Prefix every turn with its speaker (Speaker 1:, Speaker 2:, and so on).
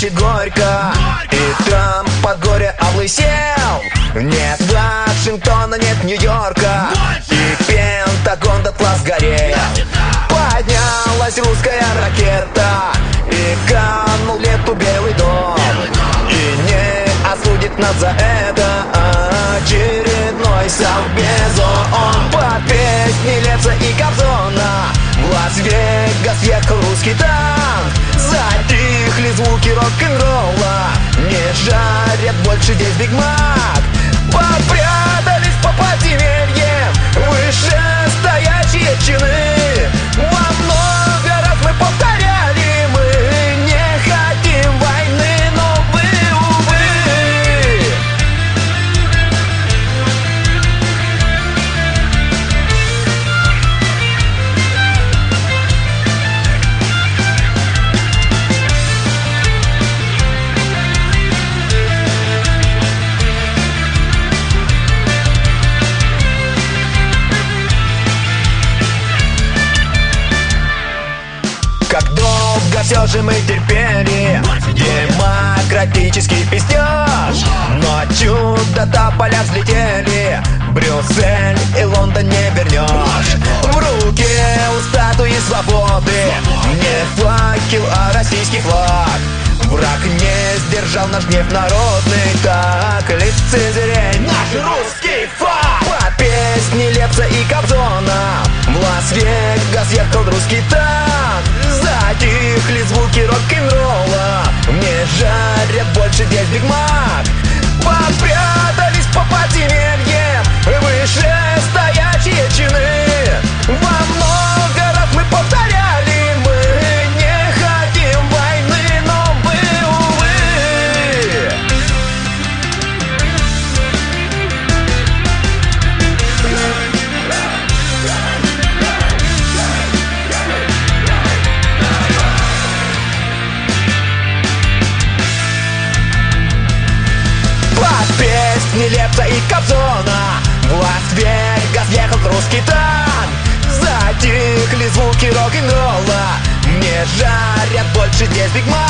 Speaker 1: значит горько. И Трамп под горе облысел. Нет Вашингтона, нет Нью-Йорка. И Пентагон дотла сгорел Поднялась русская жарят больше здесь Биг Мак все же мы терпели Демократический пиздеж. Но чудо тополя взлетели. Брюссель и Лондон не вернешь. В руке у статуи свободы. Не факел, а российский флаг. Враг не сдержал наш гнев народный. Так лицезрей наш русский флаг. Под песни Лепса и Кобзона. В Лас-Вегас ехал русский танк песни Лепса и Кобзона В Лас-Вегас ехал русский танк Затихли звуки рок-н-ролла. Не жарят больше здесь Биг Мак. Под